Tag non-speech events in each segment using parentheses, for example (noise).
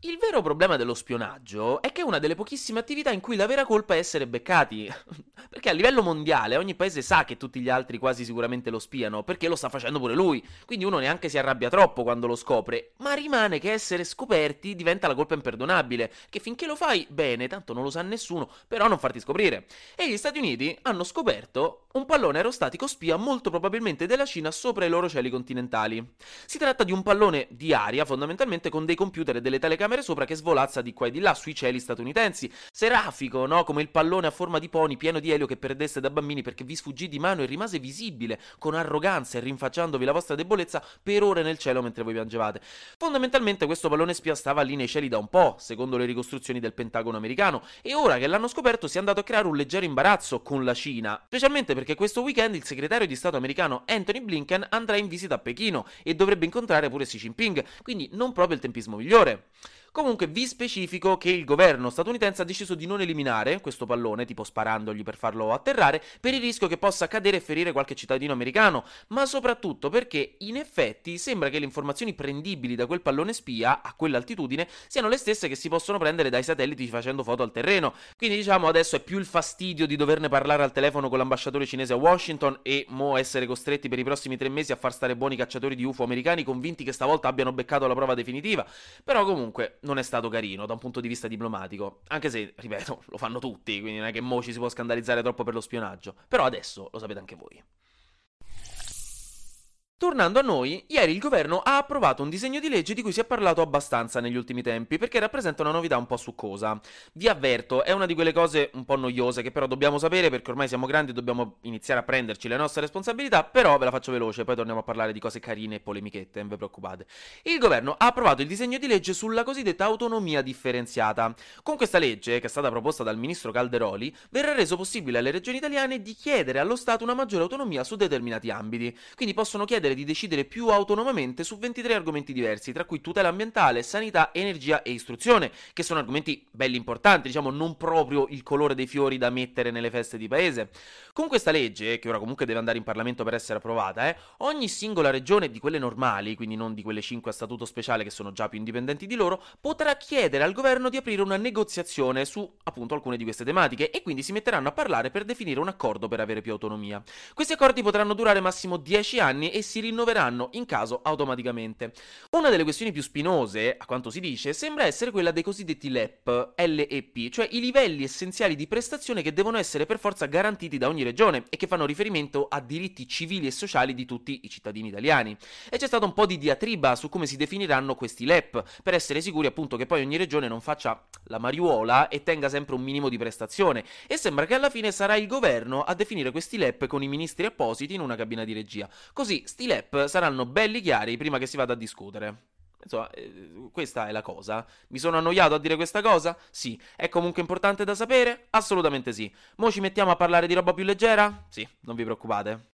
Il vero problema dello spionaggio è che è una delle pochissime attività in cui la vera colpa è essere beccati. (laughs) Perché a livello mondiale ogni paese sa che tutti gli altri quasi sicuramente lo spiano, perché lo sta facendo pure lui. Quindi uno neanche si arrabbia troppo quando lo scopre. Ma rimane che essere scoperti diventa la colpa imperdonabile. Che finché lo fai, bene, tanto non lo sa nessuno, però non farti scoprire. E gli Stati Uniti hanno scoperto un pallone aerostatico spia molto probabilmente della Cina sopra i loro cieli continentali. Si tratta di un pallone di aria, fondamentalmente con dei computer e delle telecamere telecamere sopra che svolazza di qua e di là sui cieli statunitensi. Serafico, no? Come il pallone a forma di pony pieno di elio che perdeste da bambini perché vi sfuggì di mano e rimase visibile con arroganza e rinfacciandovi la vostra debolezza per ore nel cielo mentre voi piangevate. Fondamentalmente questo pallone spia stava lì nei cieli da un po', secondo le ricostruzioni del Pentagono americano, e ora che l'hanno scoperto si è andato a creare un leggero imbarazzo con la Cina, specialmente perché questo weekend il segretario di Stato americano Anthony Blinken andrà in visita a Pechino e dovrebbe incontrare pure Xi Jinping, quindi non proprio il tempismo migliore. Comunque vi specifico che il governo statunitense ha deciso di non eliminare questo pallone, tipo sparandogli per farlo atterrare, per il rischio che possa cadere e ferire qualche cittadino americano, ma soprattutto perché in effetti sembra che le informazioni prendibili da quel pallone spia a quell'altitudine siano le stesse che si possono prendere dai satelliti facendo foto al terreno. Quindi diciamo adesso è più il fastidio di doverne parlare al telefono con l'ambasciatore cinese a Washington e mo essere costretti per i prossimi tre mesi a far stare buoni cacciatori di UFO americani convinti che stavolta abbiano beccato la prova definitiva. Però comunque non è stato carino da un punto di vista diplomatico. Anche se, ripeto, (laughs) lo fanno tutti, quindi non è che mo ci si può scandalizzare troppo per lo spionaggio. Però adesso lo sapete anche voi. Tornando a noi, ieri il governo ha approvato un disegno di legge di cui si è parlato abbastanza negli ultimi tempi, perché rappresenta una novità un po' succosa. Vi avverto, è una di quelle cose un po' noiose che però dobbiamo sapere perché ormai siamo grandi e dobbiamo iniziare a prenderci le nostre responsabilità, però ve la faccio veloce, poi torniamo a parlare di cose carine e polemichette, non vi preoccupate. Il governo ha approvato il disegno di legge sulla cosiddetta autonomia differenziata. Con questa legge, che è stata proposta dal ministro Calderoli, verrà reso possibile alle regioni italiane di chiedere allo Stato una maggiore autonomia su determinati ambiti. Quindi possono chiedere chiedere di decidere più autonomamente su 23 argomenti diversi, tra cui tutela ambientale, sanità, energia e istruzione, che sono argomenti belli importanti, diciamo non proprio il colore dei fiori da mettere nelle feste di paese. Con questa legge, che ora comunque deve andare in Parlamento per essere approvata, eh, ogni singola regione di quelle normali, quindi non di quelle 5 a statuto speciale che sono già più indipendenti di loro, potrà chiedere al governo di aprire una negoziazione su appunto alcune di queste tematiche e quindi si metteranno a parlare per definire un accordo per avere più autonomia. Questi accordi potranno durare massimo 10 anni e si si rinnoveranno in caso automaticamente. Una delle questioni più spinose, a quanto si dice, sembra essere quella dei cosiddetti LEP, LEP, cioè i livelli essenziali di prestazione che devono essere per forza garantiti da ogni regione e che fanno riferimento a diritti civili e sociali di tutti i cittadini italiani. E c'è stato un po' di diatriba su come si definiranno questi LEP, per essere sicuri appunto che poi ogni regione non faccia la mariuola e tenga sempre un minimo di prestazione. E sembra che alla fine sarà il governo a definire questi LEP con i ministri appositi in una cabina di regia. Così sti i LEP saranno belli chiari prima che si vada a discutere. Insomma, eh, questa è la cosa. Mi sono annoiato a dire questa cosa? Sì. È comunque importante da sapere? Assolutamente sì. Mo ci mettiamo a parlare di roba più leggera? Sì, non vi preoccupate.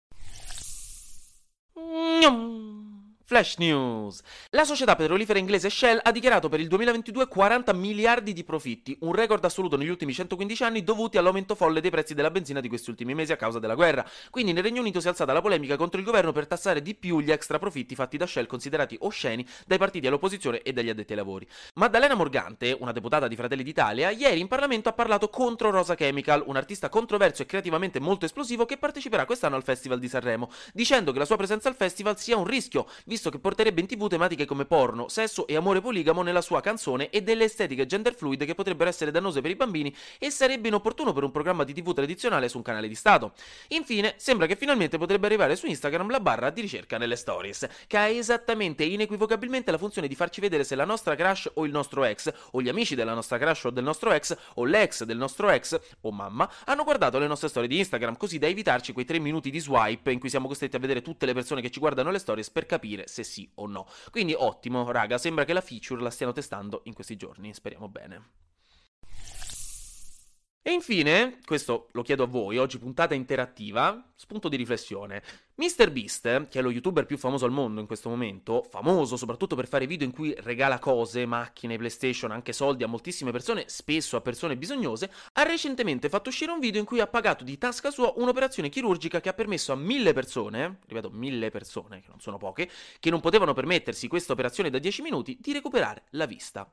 Flash News. La società petrolifera inglese Shell ha dichiarato per il 2022 40 miliardi di profitti, un record assoluto negli ultimi 115 anni dovuti all'aumento folle dei prezzi della benzina di questi ultimi mesi a causa della guerra. Quindi nel Regno Unito si è alzata la polemica contro il governo per tassare di più gli extra profitti fatti da Shell considerati osceni dai partiti all'opposizione e dagli addetti ai lavori. Maddalena Morgante, una deputata di Fratelli d'Italia, ieri in Parlamento ha parlato contro Rosa Chemical, un artista controverso e creativamente molto esplosivo che parteciperà quest'anno al Festival di Sanremo, dicendo che la sua presenza al festival sia un rischio, visto visto che porterebbe in tv tematiche come porno, sesso e amore poligamo nella sua canzone e delle estetiche gender fluide che potrebbero essere dannose per i bambini e sarebbe inopportuno per un programma di tv tradizionale su un canale di Stato. Infine, sembra che finalmente potrebbe arrivare su Instagram la barra di ricerca nelle stories, che ha esattamente e inequivocabilmente la funzione di farci vedere se la nostra crush o il nostro ex, o gli amici della nostra crush o del nostro ex, o l'ex del nostro ex, o mamma, hanno guardato le nostre storie di Instagram, così da evitarci quei tre minuti di swipe in cui siamo costretti a vedere tutte le persone che ci guardano le stories per capire se sì o no. Quindi ottimo, raga, sembra che la feature la stiano testando in questi giorni, speriamo bene. E infine, questo lo chiedo a voi, oggi puntata interattiva, spunto di riflessione. MrBeast, che è lo youtuber più famoso al mondo in questo momento, famoso soprattutto per fare video in cui regala cose, macchine, PlayStation, anche soldi a moltissime persone, spesso a persone bisognose, ha recentemente fatto uscire un video in cui ha pagato di tasca sua un'operazione chirurgica che ha permesso a mille persone, ripeto mille persone, che non sono poche, che non potevano permettersi questa operazione da 10 minuti, di recuperare la vista.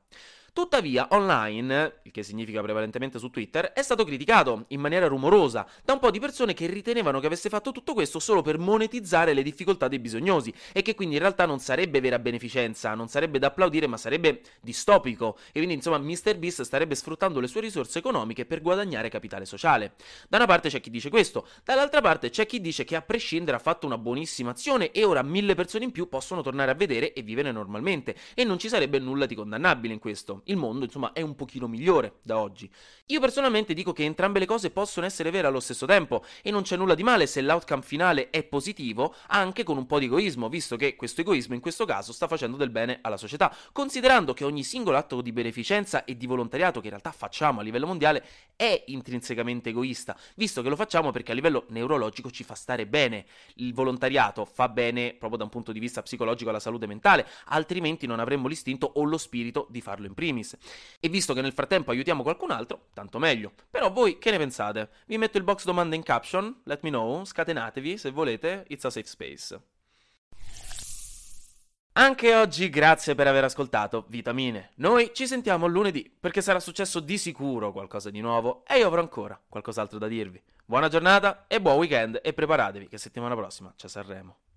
Tuttavia, online, il che significa prevalentemente su Twitter, è stato criticato in maniera rumorosa da un po' di persone che ritenevano che avesse fatto tutto questo solo per monetizzare le difficoltà dei bisognosi e che quindi in realtà non sarebbe vera beneficenza, non sarebbe da applaudire, ma sarebbe distopico. E quindi, insomma, MrBeast starebbe sfruttando le sue risorse economiche per guadagnare capitale sociale. Da una parte c'è chi dice questo, dall'altra parte c'è chi dice che a prescindere ha fatto una buonissima azione e ora mille persone in più possono tornare a vedere e vivere normalmente e non ci sarebbe nulla di condannabile in questo il mondo insomma è un pochino migliore da oggi. Io personalmente dico che entrambe le cose possono essere vere allo stesso tempo e non c'è nulla di male se l'outcome finale è positivo, anche con un po' di egoismo, visto che questo egoismo in questo caso sta facendo del bene alla società, considerando che ogni singolo atto di beneficenza e di volontariato che in realtà facciamo a livello mondiale è intrinsecamente egoista, visto che lo facciamo perché a livello neurologico ci fa stare bene. Il volontariato fa bene proprio da un punto di vista psicologico alla salute mentale, altrimenti non avremmo l'istinto o lo spirito di farlo in prima primis. E visto che nel frattempo aiutiamo qualcun altro, tanto meglio. Però voi che ne pensate? Vi metto il box domande in caption, let me know, scatenatevi se volete, it's a safe space. Anche oggi grazie per aver ascoltato Vitamine. Noi ci sentiamo lunedì perché sarà successo di sicuro qualcosa di nuovo e io avrò ancora qualcos'altro da dirvi. Buona giornata e buon weekend e preparatevi che settimana prossima c'è Sanremo.